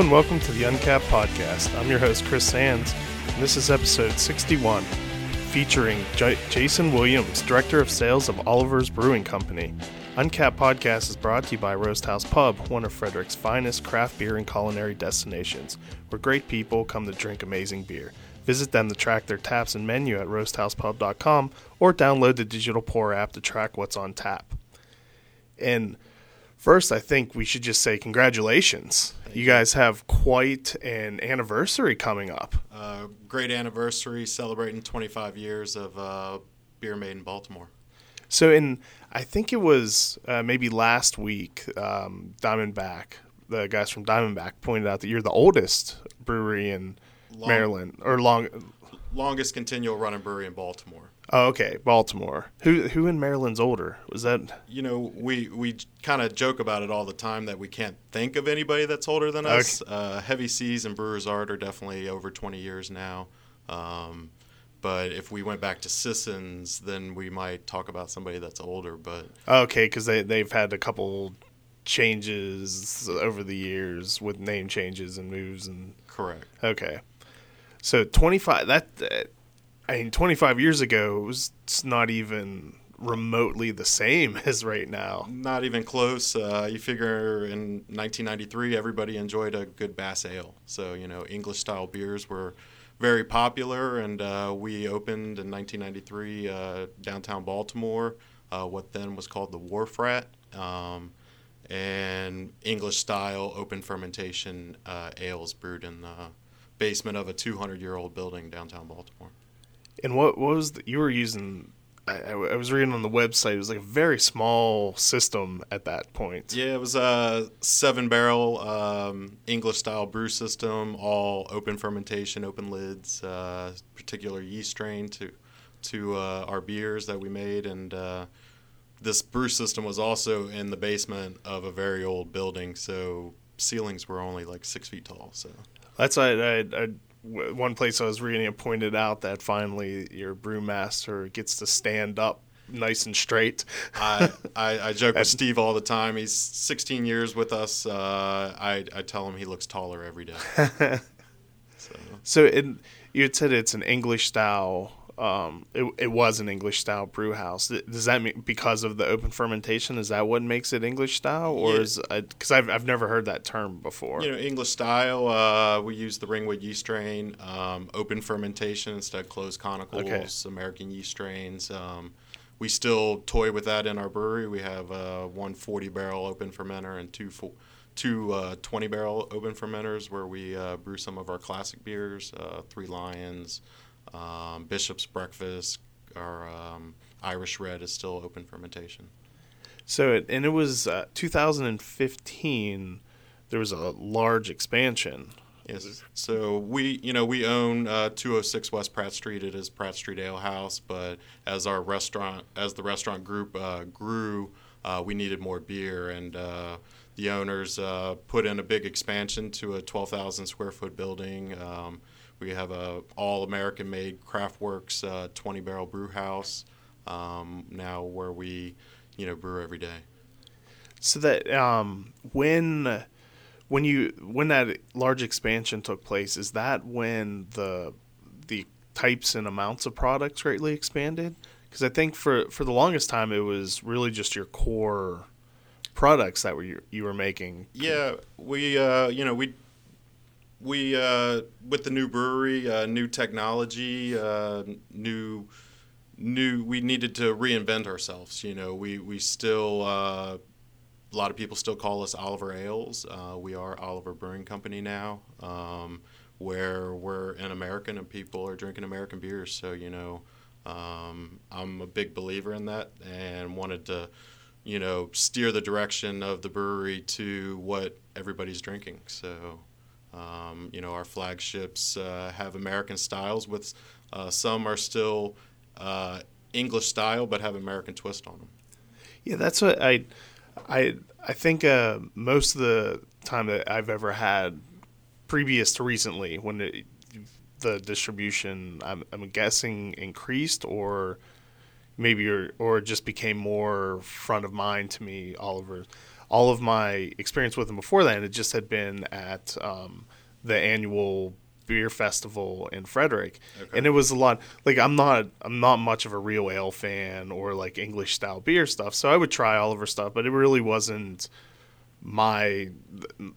And welcome to the Uncapped Podcast. I'm your host, Chris Sands, and this is episode 61, featuring J- Jason Williams, Director of Sales of Oliver's Brewing Company. Uncapped Podcast is brought to you by Roast House Pub, one of Frederick's finest craft beer and culinary destinations, where great people come to drink amazing beer. Visit them to track their taps and menu at roasthousepub.com or download the digital pour app to track what's on tap. And first, I think we should just say congratulations. You guys have quite an anniversary coming up. Uh, great anniversary, celebrating 25 years of uh, beer made in Baltimore. So, in I think it was uh, maybe last week, um, Diamondback, the guys from Diamondback pointed out that you're the oldest brewery in Long- Maryland or long. Longest continual running brewery in Baltimore. Oh, okay, Baltimore. Who who in Maryland's older? Was that You know, we, we kind of joke about it all the time that we can't think of anybody that's older than us. Uh, Heavy Seas and Brewers Art are definitely over 20 years now. Um, but if we went back to Sissons, then we might talk about somebody that's older. But okay? Because they they've had a couple changes over the years with name changes and moves and correct. okay. So 25 that, I mean 25 years ago it was it's not even remotely the same as right now. Not even close. Uh, you figure in 1993, everybody enjoyed a good Bass Ale. So, you know, English style beers were very popular, and uh, we opened in 1993 uh, downtown Baltimore, uh, what then was called the Wharf Rat, um, and English style open fermentation uh, ales brewed in the basement of a 200 year old building downtown Baltimore. And what, what was the, you were using? I, I was reading on the website. It was like a very small system at that point. Yeah, it was a seven barrel um, English style brew system, all open fermentation, open lids, uh, particular yeast strain to to uh, our beers that we made, and uh, this brew system was also in the basement of a very old building, so ceilings were only like six feet tall. So That's I, I, I one place I was reading it pointed out that finally your brewmaster gets to stand up nice and straight. I, I, I joke with Steve all the time. He's 16 years with us. Uh, I, I tell him he looks taller every day. So. So it, you had said it's an English style. Um, it, it was an English style brew house. Does that mean because of the open fermentation? Is that what makes it English style, or Yeah. is because I've I've never heard that term before? You know, English style. Uh, we use the Ringwood yeast strain, um, open fermentation instead of closed conicals, Okay. American yeast strains. Um, we still toy with that in our brewery. We have uh, one 40 barrel open fermenter and two fo- uh, 20 barrel open fermenters where we uh, brew some of our classic beers, uh, Three Lions, um, Bishop's Breakfast, our um, Irish Red is still open fermentation. So it, and it was uh, 2015. There was a large expansion. Yes. So we, you know, we own uh, 206 West Pratt Street. It is Pratt Street Ale House, but as our restaurant, as the restaurant group uh, grew, uh, we needed more beer, and uh, the owners uh, put in a big expansion to a 12,000 square foot building. Um, we have a all American made Craftworks uh, 20 barrel brew house um, now, where we, you know, brew every day. So that um, when when you when that large expansion took place, is that when the the types and amounts of products greatly expanded? Because I think for for the longest time it was really just your core products that were you, you were making. Yeah, we uh, you know we we uh, with the new brewery, uh, new technology, uh, new new we needed to reinvent ourselves. You know, we we still uh, a lot of people still call us Oliver Ales. Uh, we are Oliver Brewing Company now, um, where we're an American and people are drinking American beers. So you know, um, I'm a big believer in that and wanted to you know, steer the direction of the brewery to what everybody's drinking. So, um, you know, our flagships uh, have American styles, with uh, some are still uh, English style but have American twist on them. Yeah, that's what I I I think uh, most of the time that I've ever had previous to recently when it, the distribution I'm, I'm guessing increased or maybe or or just became more front of mind to me Oliver all of my experience with them before that, it just had been at um, the annual beer festival in Frederick, Okay. and it was a lot. Like I'm not I'm not much of a real ale fan or like English style beer stuff, so I would try Oliver stuff, but it really wasn't my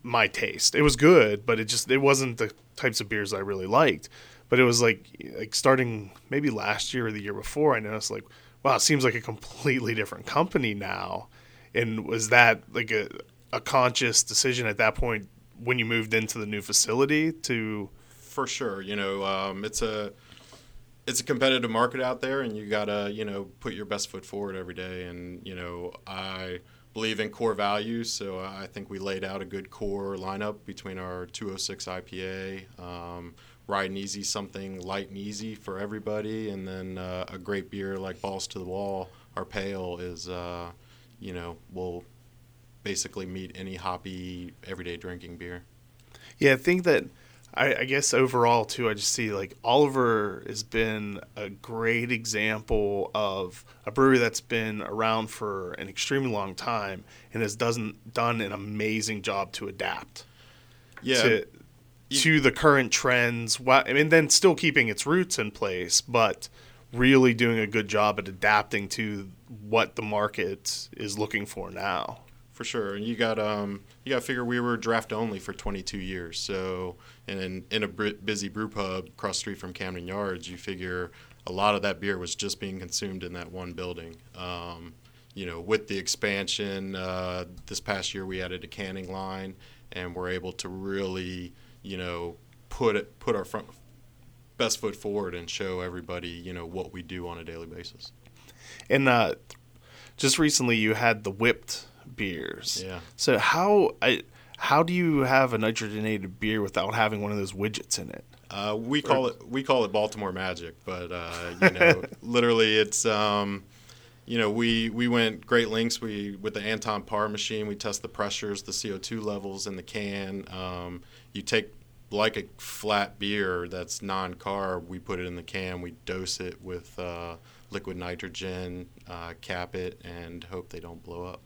my taste. It was good, but it just it wasn't the types of beers I really liked. But it was like like starting maybe last year or the year before, I noticed like wow, it seems like a completely different company now. And was that like a a conscious decision at that point when you moved into the new facility to for sure. You know, um, it's a it's a competitive market out there, and you gotta you know put your best foot forward every day. And you know, I believe in core values, so I think we laid out a good core lineup between our 206 IPA. Um, and easy, something light and easy for everybody, and then uh, a great beer like Balls to the Wall. Our pale is, uh, you know, will basically meet any hoppy everyday drinking beer. Yeah, I think that I, I guess overall too, I just see like Oliver has been a great example of a brewery that's been around for an extremely long time and has doesn't done an amazing job to adapt Yeah, to to the current trends. While, I mean, then still keeping its roots in place, but really doing a good job at adapting to what the market is looking for now. for sure. And you got um you got to figure we were draft only for 22 years. So and in, in a busy brew pub across street from Camden Yards, you figure a lot of that beer was just being consumed in that one building. Um, you know, with the expansion uh, this past year, we added a canning line, and we're able to really, you know, put it put our front best foot forward and show everybody, you know, what we do on a daily basis. And uh, just recently, you had the whipped beers. Yeah. So how I how do you have a nitrogenated beer without having one of those widgets in it? Uh, we call it we call it Baltimore Magic, but uh, you know, literally, it's um, you know, we we went great lengths. We with the Anton Paar machine, we test the pressures, the CO two levels in the can. Um, you take like a flat beer that's non carb, we put it in the can, we dose it with uh, liquid nitrogen, uh, cap it, and hope they don't blow up.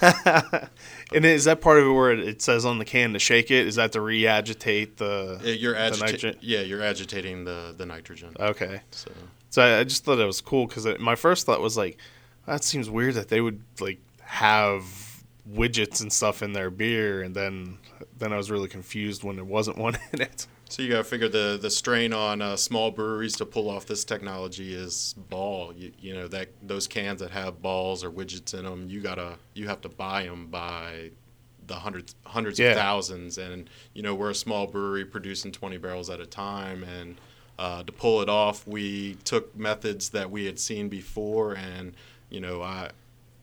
and is that part of it where it, says on the can to shake it? Is that to re-agitate the? Uh, You're the agita- nitro- yeah, you're agitating the the nitrogen. Okay. So So I, I just thought it was cool because my first thought was like, that seems weird that they would like have widgets and stuff in their beer, and then then I was really confused when there wasn't one in it. So you got to figure the the strain on uh, small breweries to pull off this technology is ball. You, you know that those cans that have balls or widgets in them, you gotta you have to buy them by the hundreds hundreds Yeah. of thousands. And you know we're a small brewery producing 20 barrels at a time, and uh, to pull it off, we took methods that we had seen before, and you know I.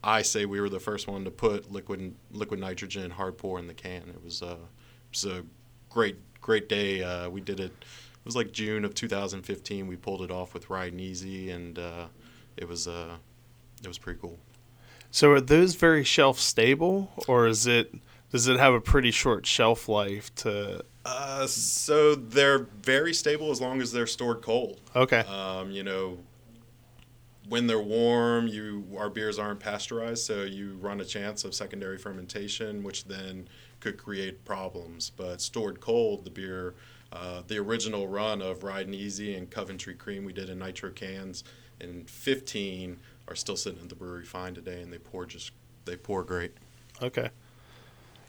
I say we were the first one to put liquid liquid nitrogen hard pour in the can. It was, uh, it was a great great day. Uh, we did it. It was like June of 2015. We pulled it off with Riding Easy, and uh, it was uh, it was pretty cool. So are those very shelf stable, or is it does it have a pretty short shelf life to? Uh, so they're very stable as long as they're stored cold. Okay. Um, you know, when they're warm, you our beers aren't pasteurized, so you run a chance of secondary fermentation, which then could create problems. But stored cold, the beer, uh, the original run of Riding Easy and Coventry Cream we did in nitro cans in 15 are still sitting at the brewery fine today, and they pour just they pour great. Okay.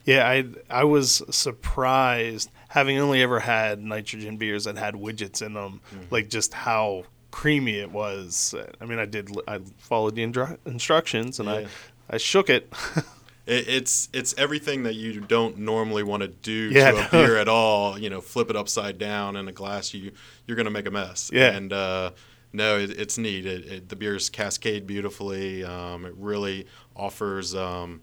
Yeah, I I was surprised having only ever had nitrogen beers that had widgets in them, like just how creamy it was. I mean, I did I followed the indru- instructions and Yeah. I I shook it. It, it's it's everything that you don't normally want to do Yeah. to a beer at all. You know, flip it upside down in a glass. You you're gonna make a mess. Yeah. And uh, no, it, it's neat. It, it, the beers cascade beautifully. Um, it really offers um,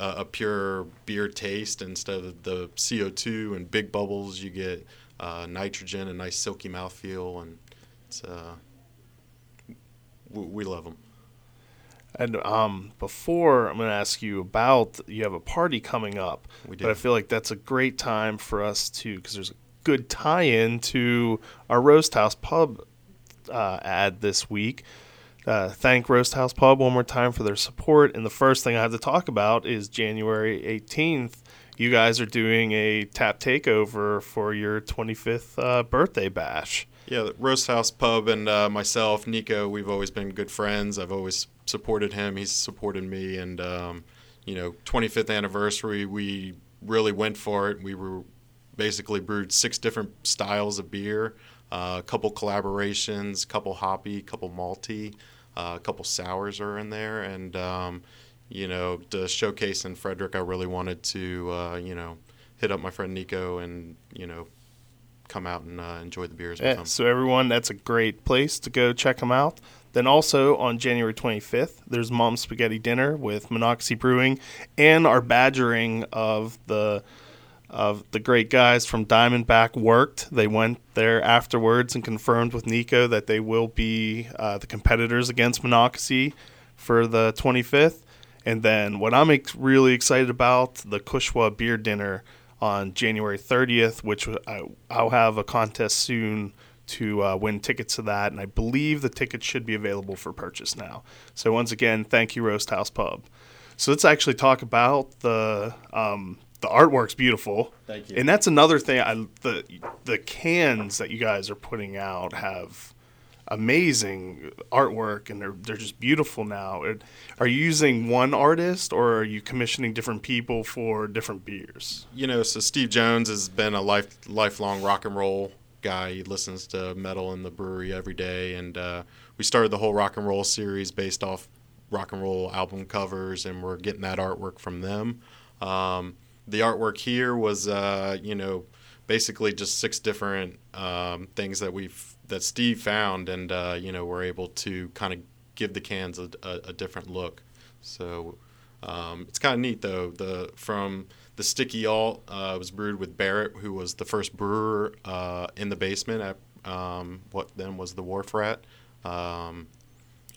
a, a pure beer taste instead of the CO2 and big bubbles. You get uh, nitrogen, a nice silky mouthfeel, and it's uh, we, we love them. And um, before I'm going to ask you about you have a party coming up, We but I feel like that's a great time for us to because there's a good tie-in to our Roast House Pub uh, ad this week. uh, thank Roast House Pub one more time for their support. And the first thing I have to talk about is January 18th. You guys are doing a tap takeover for your 25th uh, birthday bash. Yeah, the Roast House Pub and uh, myself, Nico, we've always been good friends. I've always supported him. He's supported me. And, um, you know, 25th anniversary, we really went for it. We were basically brewed six different styles of beer, uh, a couple collaborations, a couple hoppy, a couple malty, uh, a couple sours are in there. And, um, you know, to showcase in Frederick, I really wanted to, uh, you know, hit up my friend Nico and, you know, come out and uh, enjoy the beers yeah, with him. So everyone, that's a great place to go check them out. Then also on January 25th, there's Mom's Spaghetti Dinner with Monocacy Brewing and our badgering of the of the great guys from Diamondback worked. They went there afterwards and confirmed with Nico that they will be uh, the competitors against Monocacy for the 25th. And then what I'm ex- really excited about, the Kushwa Beer Dinner on January 30th, which I, I'll have a contest soon to uh, win tickets to that. And I believe the tickets should be available for purchase now. So once again, thank you, Roast House Pub. So let's actually talk about the um, the artwork's beautiful. Thank you. And that's another thing. I the the cans that you guys are putting out have amazing artwork, and they're they're just beautiful now. Are you using one artist, or are you commissioning different people for different beers? You know, so Steve Jones has been a life lifelong rock and roll guy. He listens to metal in the brewery every day, and uh, we started the whole rock and roll series based off rock and roll album covers, and we're getting that artwork from them. Um, the artwork here was, uh, you know, basically just six different um, things that we've that Steve found, and uh, you know, we're able to kind of give the cans a, a, a different look. So um, it's kind of neat though. The from the sticky alt uh, was brewed with Barrett, who was the first brewer uh, in the basement at um, what then was the Wharf Rat. Um,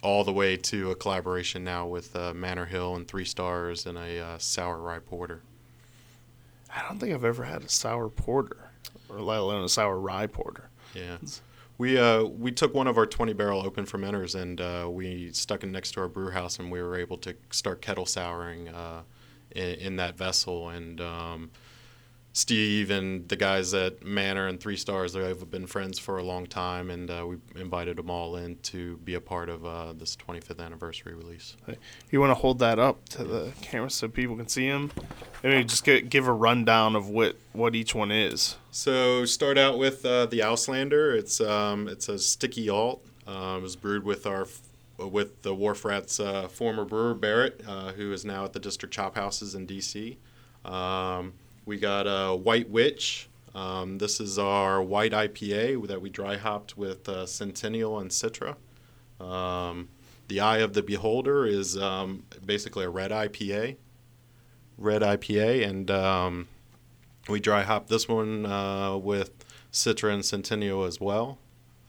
all the way to a collaboration now with uh, Manor Hill and Three Stars and a uh, sour rye porter. I don't think I've ever had a sour porter, or let alone a sour rye porter. Yeah. We uh, we took one of our 20 barrel open fermenters and uh, we stuck it next to our brew house and we were able to start kettle souring uh, in, in, that vessel. And um, Steve and the guys at Manor and Three Stars they have been friends for a long time, and uh, we invited them all in to be a part of uh, this 25th anniversary release. You want to hold that up to the camera so people can see them? Maybe just get, give a rundown of what, what each one is. So start out with uh, the Auslander. It's um, it's a sticky alt. Uh, it was brewed with our with the Wharf Rats uh, former brewer Barrett, uh, who is now at the District Chop Houses in D.C. Um, we got a White Witch. Um, this is our white IPA that we dry hopped with uh, Centennial and Citra. Um, the Eye of the Beholder is um, basically a red IPA. Red IPA, and um, we dry hopped this one uh, with Citra and Centennial as well.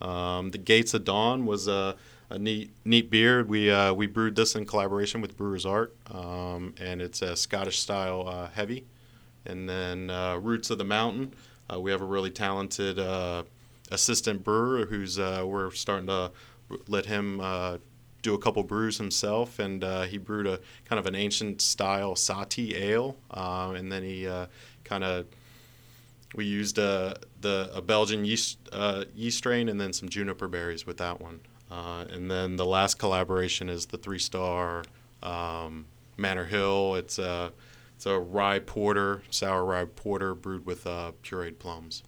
Um, the Gates of Dawn was a, a neat neat beer. We uh, we brewed this in collaboration with Brewers Art, um, and it's a Scottish style uh, heavy. And then uh, Roots of the Mountain, uh, we have a really talented uh, assistant brewer who's uh, we're starting to let him uh, do a couple brews himself, and uh, he brewed a kind of an ancient style Sahti ale, and then he kind of we used a the a Belgian yeast yeast strain and then some juniper berries with that one. and then the last collaboration is the three star um, Manor Hill. It's a a rye porter, sour rye porter brewed with uh, pureed plums.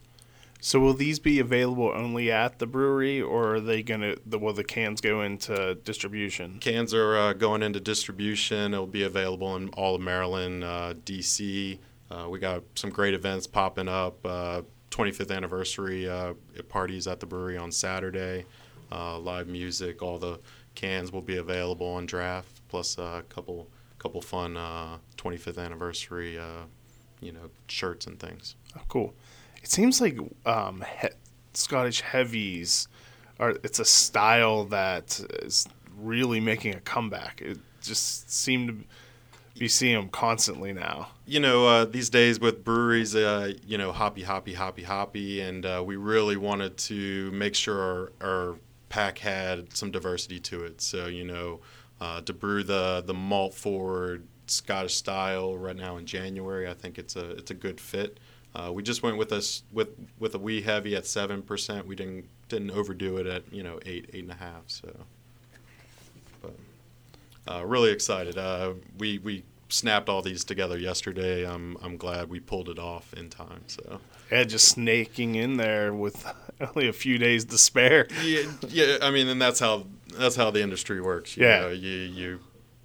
So will these be available only at the brewery, or are they gonna? The, will the cans go into distribution? Cans are uh, going into distribution. It'll be available in all of Maryland, uh, D.C. Uh, we got some great events popping up. 25th uh, anniversary uh, parties at the brewery on Saturday. live music. All the cans will be available on draft, plus a couple couple fun uh, 25th anniversary, uh, you know, shirts and things. Oh, cool. It seems like um, he- Scottish heavies are. It's a style that is really making a comeback. It just seemed to be seeing them constantly now. You know, uh, these days with breweries, uh, you know, hoppy, hoppy, hoppy, hoppy, and uh, we really wanted to make sure our, our pack had some diversity to it. So you know, uh, to brew the the malt forward Scottish style right now in January, I think it's a it's a good fit. Uh, we just went with us with with a wee heavy at seven percent. We didn't didn't overdo it at you know eight eight and a half. So, but uh, really excited. Uh, we we snapped all these together yesterday. I'm I'm glad we pulled it off in time. So yeah, just snaking in there with only a few days to spare. yeah, yeah. I mean, and that's how that's how the industry works. You Yeah. know, you you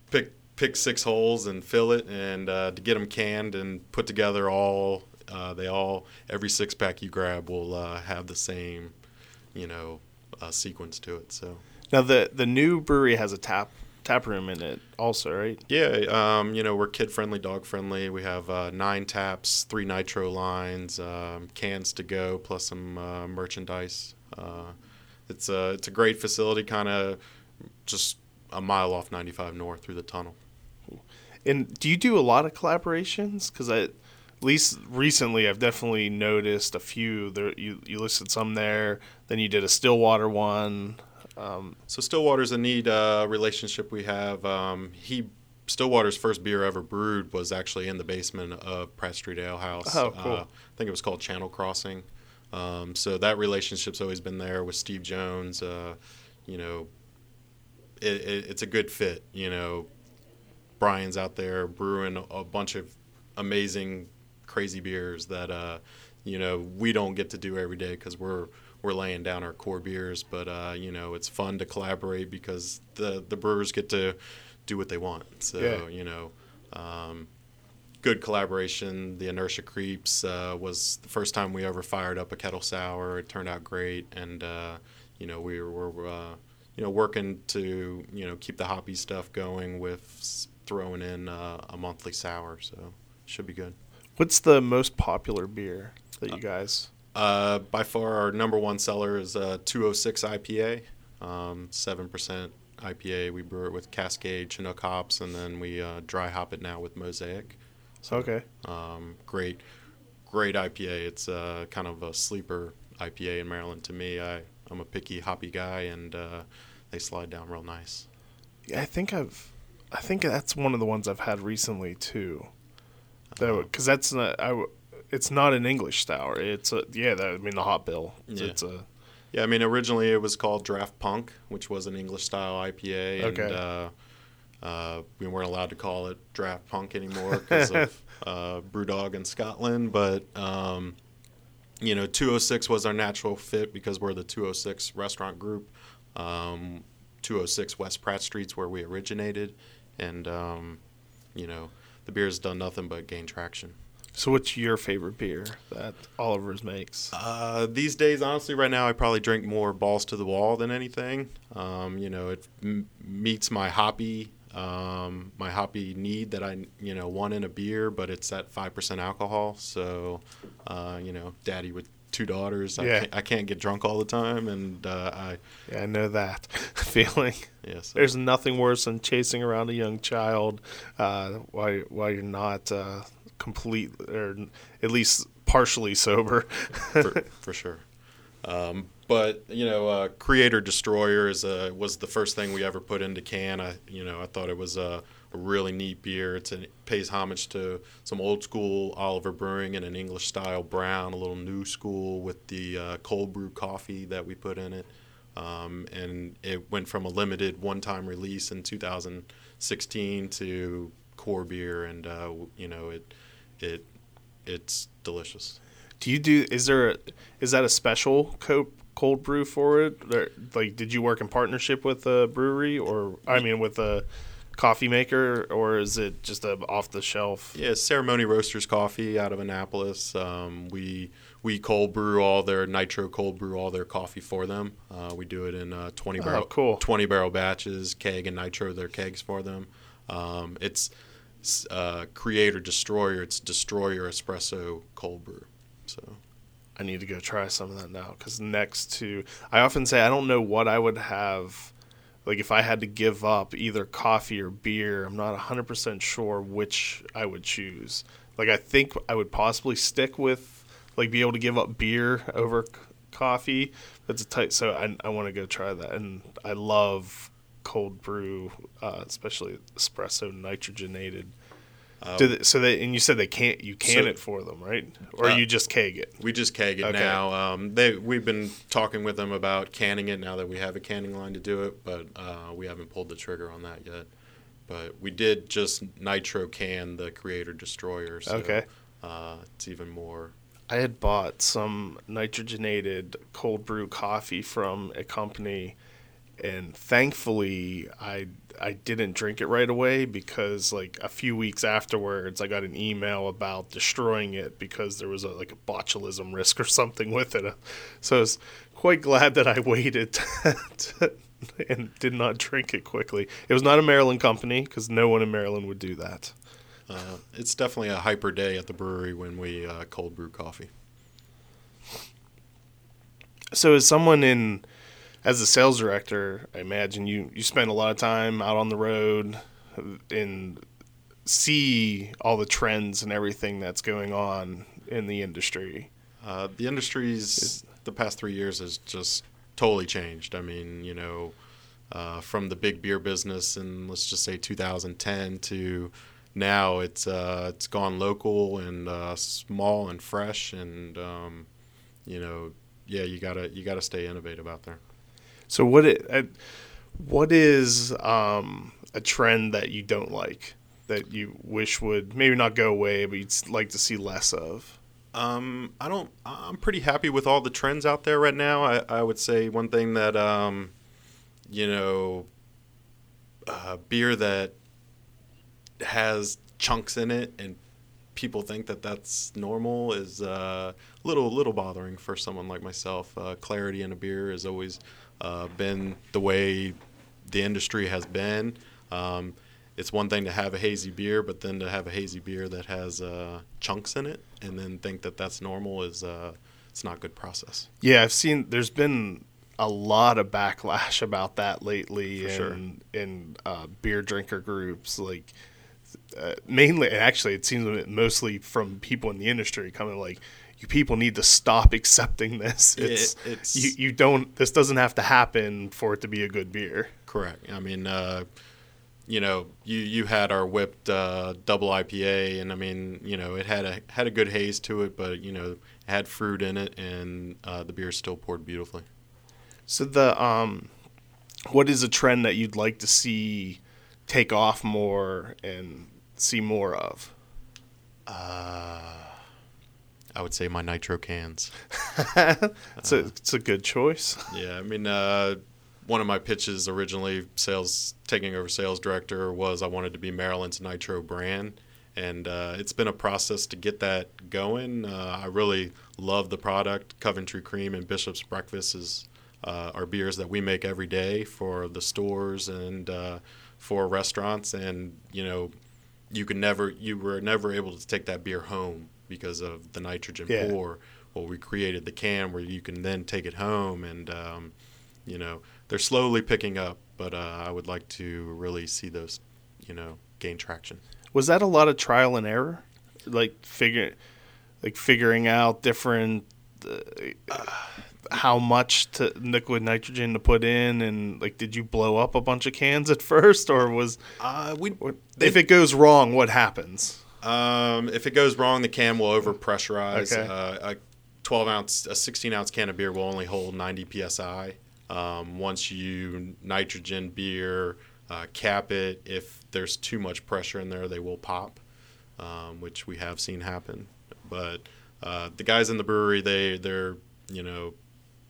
pick pick six holes and fill it, and uh, to get them canned and put together all. Uh, they all every six pack you grab will uh, have the same, you know, uh, sequence to it. So Now the the new brewery has a tap tap room in it also, right? Yeah, um, you know, we're kid friendly, dog friendly. We have uh, nine taps, three nitro lines, um, cans to go, plus some uh, merchandise. Uh, it's a it's a great facility, kind of just a mile off 95 North through the tunnel. And do you do a lot of collaborations? Because I, at least recently, I've definitely noticed a few. There, you you listed some there. Then you did a Stillwater one. Um, So Stillwater's a neat uh, relationship we have. Um, he Stillwater's first beer ever brewed was actually in the basement of Pratt Street Ale House. Oh, cool. Uh, I think it was called Channel Crossing. Um, so that relationship's always been there with Steve Jones. Uh, you know, it, it, it's a good fit. You know, Brian's out there brewing a bunch of amazing, crazy beers that uh, you know we don't get to do every day because we're we're laying down our core beers. But uh, you know, it's fun to collaborate because the the brewers get to do what they want. So Yeah. you know. Um, good collaboration. The Inertia Creeps uh, was the first time we ever fired up a kettle sour. It turned out great, and uh, you know we were, uh, you know working to you know keep the hoppy stuff going with throwing in uh, a monthly sour. So should be good. what's the most popular beer that you guys? Uh, by far, our number one seller is uh, 206 IPA, um, seven percent IPA. We brew it with Cascade Chinook hops, and then we uh, dry hop it now with Mosaic. Okay. Um, great, great IPA. It's uh, kind of a sleeper IPA in Maryland to me. I, I'm a picky hoppy guy, and uh, they slide down real nice. Yeah, I think I've, I think that's one of the ones I've had recently too. Uh-huh. Because that's not, I, it's not an English sour. It's a yeah. That, I mean the hop bill. It's, Yeah. it's a Yeah, I mean, originally it was called Draft Punk, which was an English style IPA, and Okay. uh, uh, we weren't allowed to call it Draft Punk anymore because of uh, Brewdog in Scotland. But um, you know, 206 was our natural fit because we're the 206 restaurant group. Um, 206 West Pratt Street's where we originated, and um, you know, the beer's done nothing but gain traction. So what's your favorite beer that Oliver's makes? Uh, these days, honestly, right now, I probably drink more balls to the wall than anything. Um, you know, it m- meets my hoppy, um, my hoppy need that I, you know, want in a beer, but it's at five percent alcohol. So, uh, you know, daddy with two daughters, I, can't, I can't get drunk all the time, and uh, I, Yeah, I know that feeling. yeah, so, There's nothing worse than chasing around a young child uh, while while you're not uh, complete or at least partially sober. for, for sure. Um, but you know, uh, Creator Destroyer is uh, was the first thing we ever put into can. I you know I thought it was a, a really neat beer. It's an, it pays homage to some old school Oliver Brewing and an English style brown, a little new school with the uh, cold brew coffee that we put in it. Um, and it went from a limited one time release in 2016 to core beer, and uh, you know it it it's delicious. Do you do? Is there? A, is that a special co- cold brew for it? Or, like, did you work in partnership with a brewery, or I mean, with a coffee maker, or is it just a off the shelf? Yeah, Ceremony Roasters Coffee out of Annapolis. Um, we we cold brew all their nitro cold brew all their coffee for them. Uh, we do it in uh, twenty Oh, barrel cool. twenty barrel batches, keg and nitro their kegs for them. Um, it's uh, Creator Destroyer. It's Destroyer Espresso Cold Brew. So I need to go try some of that now because next to, I often say I don't know what I would have. Like if I had to give up either coffee or beer, I'm not 100% sure which I would choose. Like I think I would possibly stick with like be able to give up beer over coffee. That's a tight. So I I want to go try that, and I love cold brew, uh, especially espresso nitrogenated. Do they, so they and you said they can't you can So- it for them, right? Or Uh, you just keg it. We just keg it Okay. now. Um, they we've been talking with them about canning it now that we have a canning line to do it, but uh, we haven't pulled the trigger on that yet. But we did just nitro can the Creator Destroyer. So, Okay. Uh, it's even more. I had bought some nitrogenated cold brew coffee from a company, and thankfully I I didn't drink it right away because like a few weeks afterwards I got an email about destroying it because there was a like a botulism risk or something with it. So I was quite glad that I waited to, and did not drink it quickly. It was not a Maryland company because no one in Maryland would do that. Uh, it's definitely a hyper day at the brewery when we uh, cold brew coffee. So, as someone in, as a sales director, I imagine you you spend a lot of time out on the road, and see all the trends and everything that's going on in the industry. Uh, the industry's the past three years has just totally changed. I mean, you know, uh, from the big beer business in let's just say 2010 to now, it's uh, it's gone local and uh, small and fresh, and um, you know, yeah, you gotta you gotta stay innovative out there. So, what it, uh, what is um, a trend that you don't like that you wish would maybe not go away, but you'd like to see less of? Um, I don't. I'm pretty happy with all the trends out there right now. I, I would say one thing that um, you know, uh, beer that has chunks in it and people think that that's normal is uh, a little little bothering for someone like myself. Uh, clarity in a beer is always uh, been the way the industry has been. Um, it's one thing to have a hazy beer, but then to have a hazy beer that has uh, chunks in it and then think that that's normal is uh, it's not good process. Yeah, I've seen. There's been a lot of backlash about that lately For sure. in in uh, beer drinker groups, like uh, mainly. Actually, it seems mostly from people in the industry coming like, "You people need to stop accepting this. It's, it's- you, you don't. This doesn't have to happen for it to be a good beer." Correct. I mean, uh, you know, you you had our whipped uh, double IPA, and I mean, you know, it had a had a good haze to it, but you know, it had fruit in it, and uh, the beer still poured beautifully. So the um, what is a trend that you'd like to see take off more and see more of? Uh, I would say my nitro cans. it's a it's a good choice. Yeah, I mean, uh, one of my pitches originally, sales taking over sales director, was I wanted to be Maryland's Nitro brand, and uh, it's been a process to get that going. Uh, I really love the product. Coventry Cream and Bishop's Breakfast is uh, are beers that we make every day for the stores and uh, for restaurants, and you know, you can never, you were never able to take that beer home because of the nitrogen Yeah. pour. Well, we created the can where you can then take it home, and um, you know they're slowly picking up. But uh, I would like to really see those, you know, gain traction. Was that a lot of trial and error, like figure, like figuring out different uh, how much to liquid nitrogen to put in, and like did you blow up a bunch of cans at first, or was Uh, we if it goes wrong, what happens? Um, if it goes wrong, the can will overpressurize. Okay. Uh, a 12 ounce, a 16 ounce can of beer will only hold 90 psi. Um, once you nitrogen beer, uh, cap it, if there's too much pressure in there, they will pop, um, which we have seen happen. But uh, the guys in the brewery, they they're you know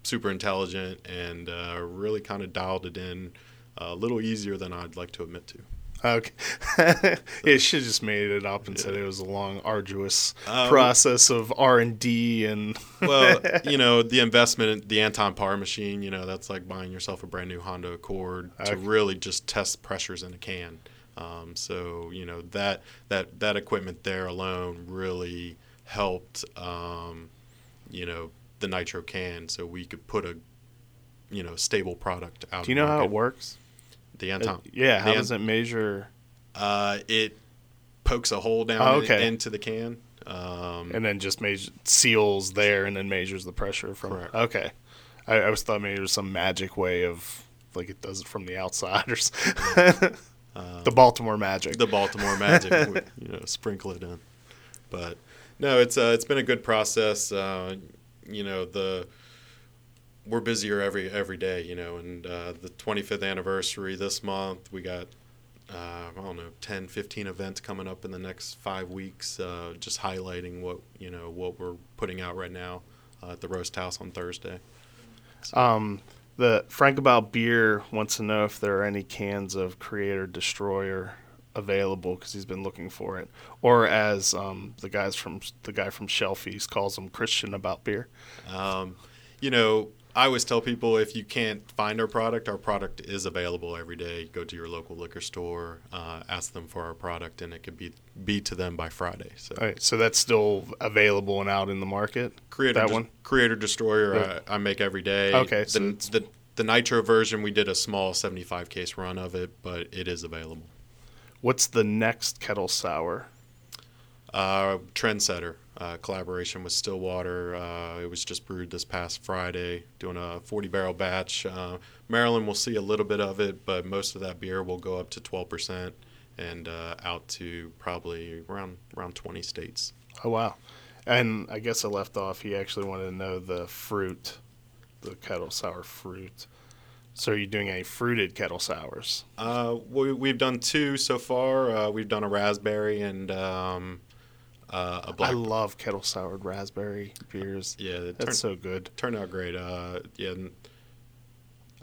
super intelligent and uh, really kind of dialed it in a little easier than I'd like to admit to. Okay, should have just made it up and said it was a long, arduous Um, process of R and D and well, you know, the investment in the Anton Paar Machine, you know, that's like buying yourself a brand new Honda Accord to really just test pressures in a can. Um, so, you know, that that that equipment there alone really helped um, you know, the nitro can so we could put a you know, stable product out. Do you know how it works? The Anton Uh, yeah, how the does it measure? uh, it pokes a hole down Oh, in- into the can. Um, and then just measure, seals there and then measures the pressure from. Correct. Okay, I, I was thought maybe there was some magic way of like it does it from the outside or s- the Baltimore Magic. The Baltimore Magic, you know, sprinkle it in. But no, it's uh, it's been a good process. Uh, you know, the we're busier every every day. You know, and uh, the 25th anniversary this month, we got uh, I don't know 10, 15 events coming up in the next five weeks. Uh, just highlighting what you know what we're putting out right now uh, at the Roast House on Thursday. Um, the Frank About Beer wants to know if there are any cans of Creator Destroyer available because he's been looking for it, or as um, the guys from the guy from Shelfies calls them, Christian About Beer. Um, you know, I always tell people if you can't find our product, our product is available every day. Go to your local liquor store, uh, ask them for our product, and it could be be to them by Friday. So All right, so that's still available and out in the market. Creator that Des- one? Creator Destroyer, Yeah. I, I make every day. Okay, the, so the the Nitro version, we did a small 75 case run of it, but it is available. What's the next kettle sour? Uh, Trendsetter uh, collaboration with Stillwater. Uh, it was just brewed this past Friday, doing a 40 barrel batch. Uh, Maryland will see a little bit of it, but most of that beer will go up to 12% and uh, out to probably around around 20 states. Oh wow! And I guess I left off. He actually wanted to know the fruit, the kettle sour fruit. So are you doing any fruited kettle sours? Uh, we, we've done two so far. Uh, we've done a raspberry and um, uh, a I black. love kettle soured raspberry beers. yeah, That's turned, so good. turned out great. Uh, yeah,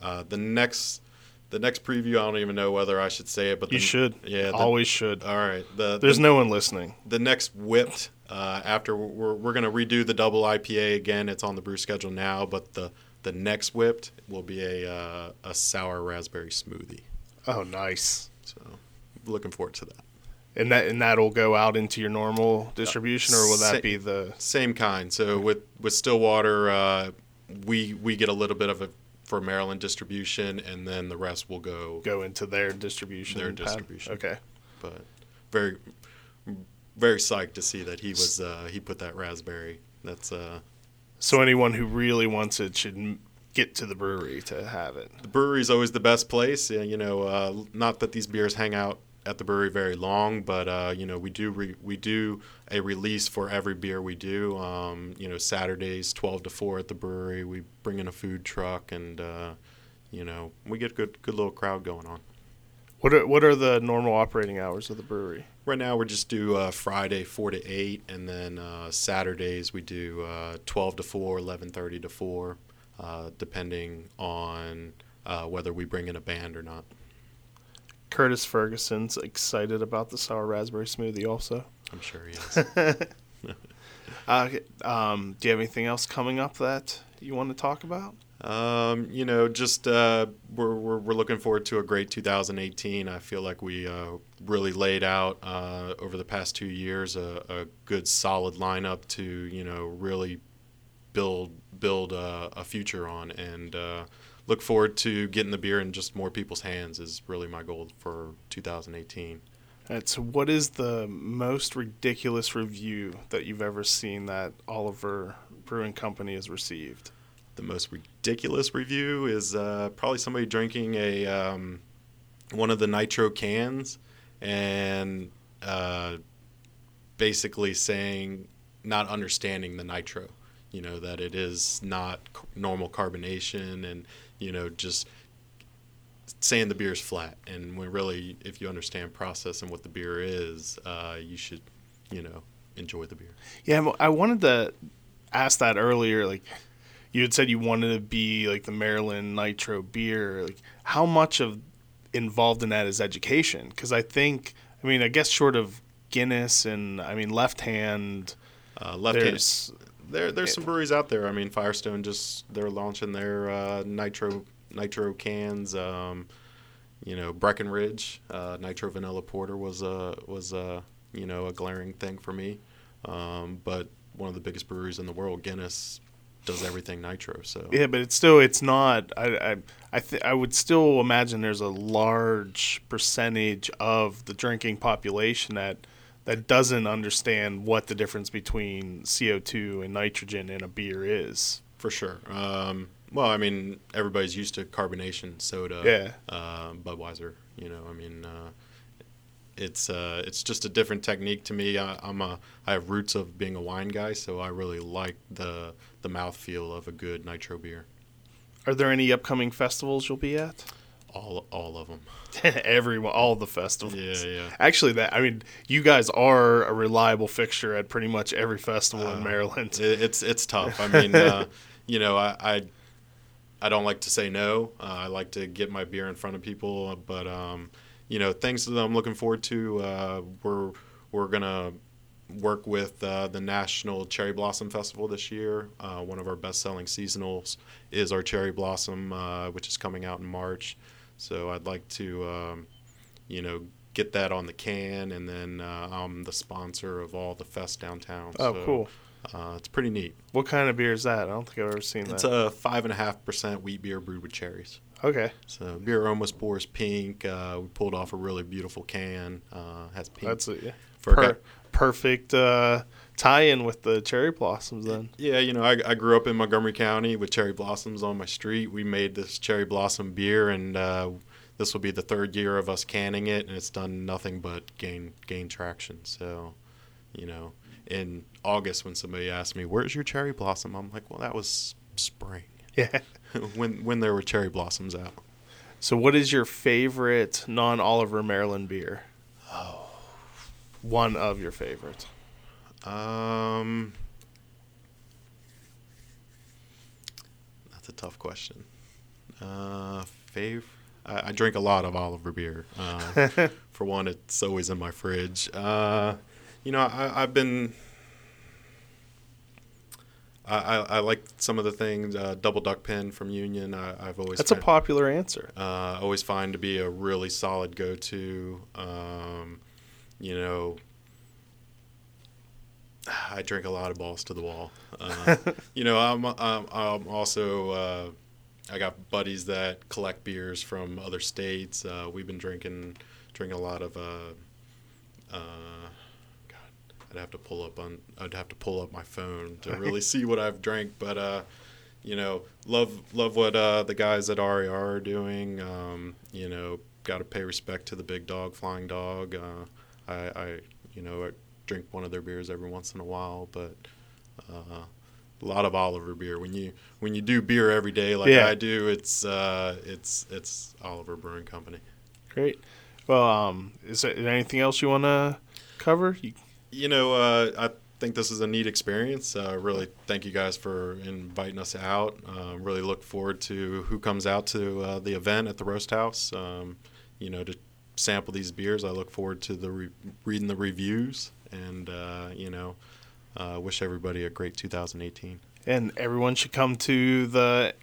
uh, the next the next preview, I don't even know whether I should say it, but You the, should. Yeah, the, Always should. All right. The, There's the, no one listening. the next whipped uh, after we're, we're going to redo the double IPA again. It's on the brew schedule now, but the the next whipped will be a uh, a sour raspberry smoothie. Oh, nice. So looking forward to that. And that and that'll go out into your normal distribution, or will sa- that be the? Same kind. So with with Stillwater, uh, we we get a little bit of it for Maryland distribution, and then the rest will go. Go into their distribution. Their pad? distribution. Okay. But very very psyched to see that he was uh, he put that raspberry. That's uh, So anyone who really wants it should get to the brewery to have it. the brewery is always the best place. Uh, you know, uh, not that these beers hang out at the brewery very long, but uh, you know, we do re- we do a release for every beer we do. Um, you know, Saturdays twelve to four at the brewery. We bring in a food truck, and uh, you know, we get a good good little crowd going on. What are what are the normal operating hours of the brewery? Right now, we just do uh, Friday four to eight, and then uh, Saturdays we do uh, twelve to four, eleven thirty to four, uh, depending on uh, whether we bring in a band or not. Curtis Ferguson's excited about the sour raspberry smoothie. Also, I'm sure he is. uh, um, do you have anything else coming up that you want to talk about? Um, you know, just uh, we're, we're we're looking forward to a great 2018. I feel like we uh, really laid out uh, over the past two years a, a good solid lineup to you know really build build a, a future on, and uh, look forward to getting the beer in just more people's hands is really my goal for 2018. All right, so what is the most ridiculous review that you've ever seen that Oliver Brewing Company has received? the most ridiculous review is uh, probably somebody drinking a um, one of the nitro cans and uh, basically saying not understanding the nitro you know that it is not normal carbonation and you know just saying the beer is flat and when really if you understand process and what the beer is uh, you should you know enjoy the beer Yeah, well, I wanted to ask that earlier. Like, you had said you wanted to be like the Maryland Nitro beer. Like, how much of involved in that is education? Because I think, I mean, I guess short of Guinness and I mean Left Hand, uh, left hand There, there's some breweries out there. I mean, Firestone just they're launching their uh, nitro nitro cans. Um, you know, Breckenridge uh, nitro vanilla porter was a was a you know a glaring thing for me. Um, but one of the biggest breweries in the world, Guinness, does everything nitro. So Yeah, but it's still it's not. I I I, th- I would still imagine there's a large percentage of the drinking population that that doesn't understand what the difference between CO2 and nitrogen in a beer is. For sure. Um, well, I mean, everybody's used to carbonation soda. Yeah. Uh, Budweiser. You know, I mean, uh, it's uh, it's just a different technique to me. I, I'm a I have roots of being a wine guy, so I really like the the mouthfeel of a good nitro beer. Are there any upcoming festivals you'll be at? All all of them. Everyone, all the festivals. Yeah, yeah. Actually, that I mean, you guys are a reliable fixture at pretty much every festival in Uh, Maryland. It, it's it's tough. I mean, uh, you know, I, I I don't like to say no. Uh, I like to get my beer in front of people, but um, you know, things that I'm looking forward to. Uh, we're we're gonna work with uh, the National Cherry Blossom Festival this year. Uh, one of our best-selling seasonals is our Cherry Blossom, uh, which is coming out in March. So I'd like to, um, you know, get that on the can, and then uh, I'm the sponsor of all the fest downtown. Oh, so, cool. Uh, it's pretty neat. What kind of beer is that? I don't think I've ever seen It's that. It's a five and a half percent wheat beer brewed with cherries. okay, So beer almost pours pink. Uh, we pulled off a really beautiful can. Uh, has pink. that's a, yeah. Per- perfect uh, tie-in with the cherry blossoms. Then yeah, you know, I, I grew up in Montgomery County with cherry blossoms on my street. We made this cherry blossom beer, and uh, this will be the third year of us canning it, and it's done nothing but gain gain traction. So, you know, in August when somebody asked me, "Where's your cherry blossom?" I'm like, "Well, that was spring yeah. when when there were cherry blossoms out." So, what is your favorite non-Oliver Maryland beer? Oh. One of your favorites. Um, that's a tough question. Uh, fave. I, I drink a lot of Oliver beer. Uh, for one, it's always in my fridge. Uh, you know, I, I've been. I, I, I like some of the things. Uh, Double Duck Pin from Union. I, I've always That's a popular answer. uh, always find to be a really solid go-to. Um, you know, I drink a lot of balls to the wall. Uh, you know, I'm, I'm, I'm also uh, I got buddies that collect beers from other states. Uh, we've been drinking drinking a lot of. Uh, uh, God, I'd have to pull up on. I'd have to pull up my phone to really see what I've drank, but. Uh, you know, love love what uh, the guys at RER are doing. Um, you know, got to pay respect to the big dog, Flying Dog. Uh, I, I, you know, drink one of their beers every once in a while, but uh, a lot of Oliver beer. When you when you do beer every day like Yeah. I do, it's uh, it's it's Oliver Brewing Company. Great. Well, um, is there anything else you want to cover? You, You know, uh, I think this is a neat experience. Uh, really, thank you guys for inviting us out. Uh, really look forward to who comes out to uh, the event at the Roast House. Um, you know, to sample these beers. I look forward to the re- reading the reviews, and uh, you know, uh, wish everybody a great 2018. and everyone should come to the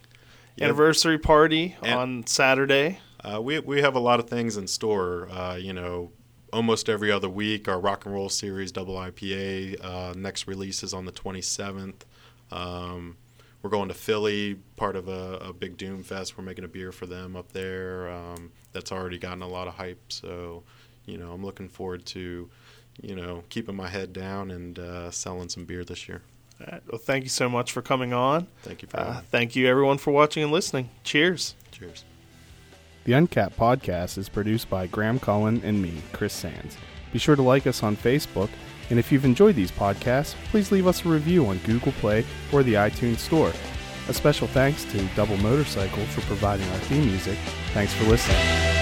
Yep. anniversary party And- on Saturday. Uh, we we have a lot of things in store. Uh, you know, almost every other week, our rock and roll series double IPA. Uh, next release is on the 27th. Um, we're going to Philly, part of a, a big Doom Fest. We're making a beer for them up there. Um, that's already gotten a lot of hype. So, you know, I'm looking forward to, you know, keeping my head down and uh, selling some beer this year. All right. Well, thank you so much for coming on. Thank you for Uh, thank you, everyone, for watching and listening. Cheers. Cheers. The Uncapped podcast is produced by Graham Cullen and me, Chris Sands. Be sure to like us on Facebook, and if you've enjoyed these podcasts, please leave us a review on Google Play or the iTunes Store. A special thanks to Double Motorcycle for providing our theme music. Thanks for listening.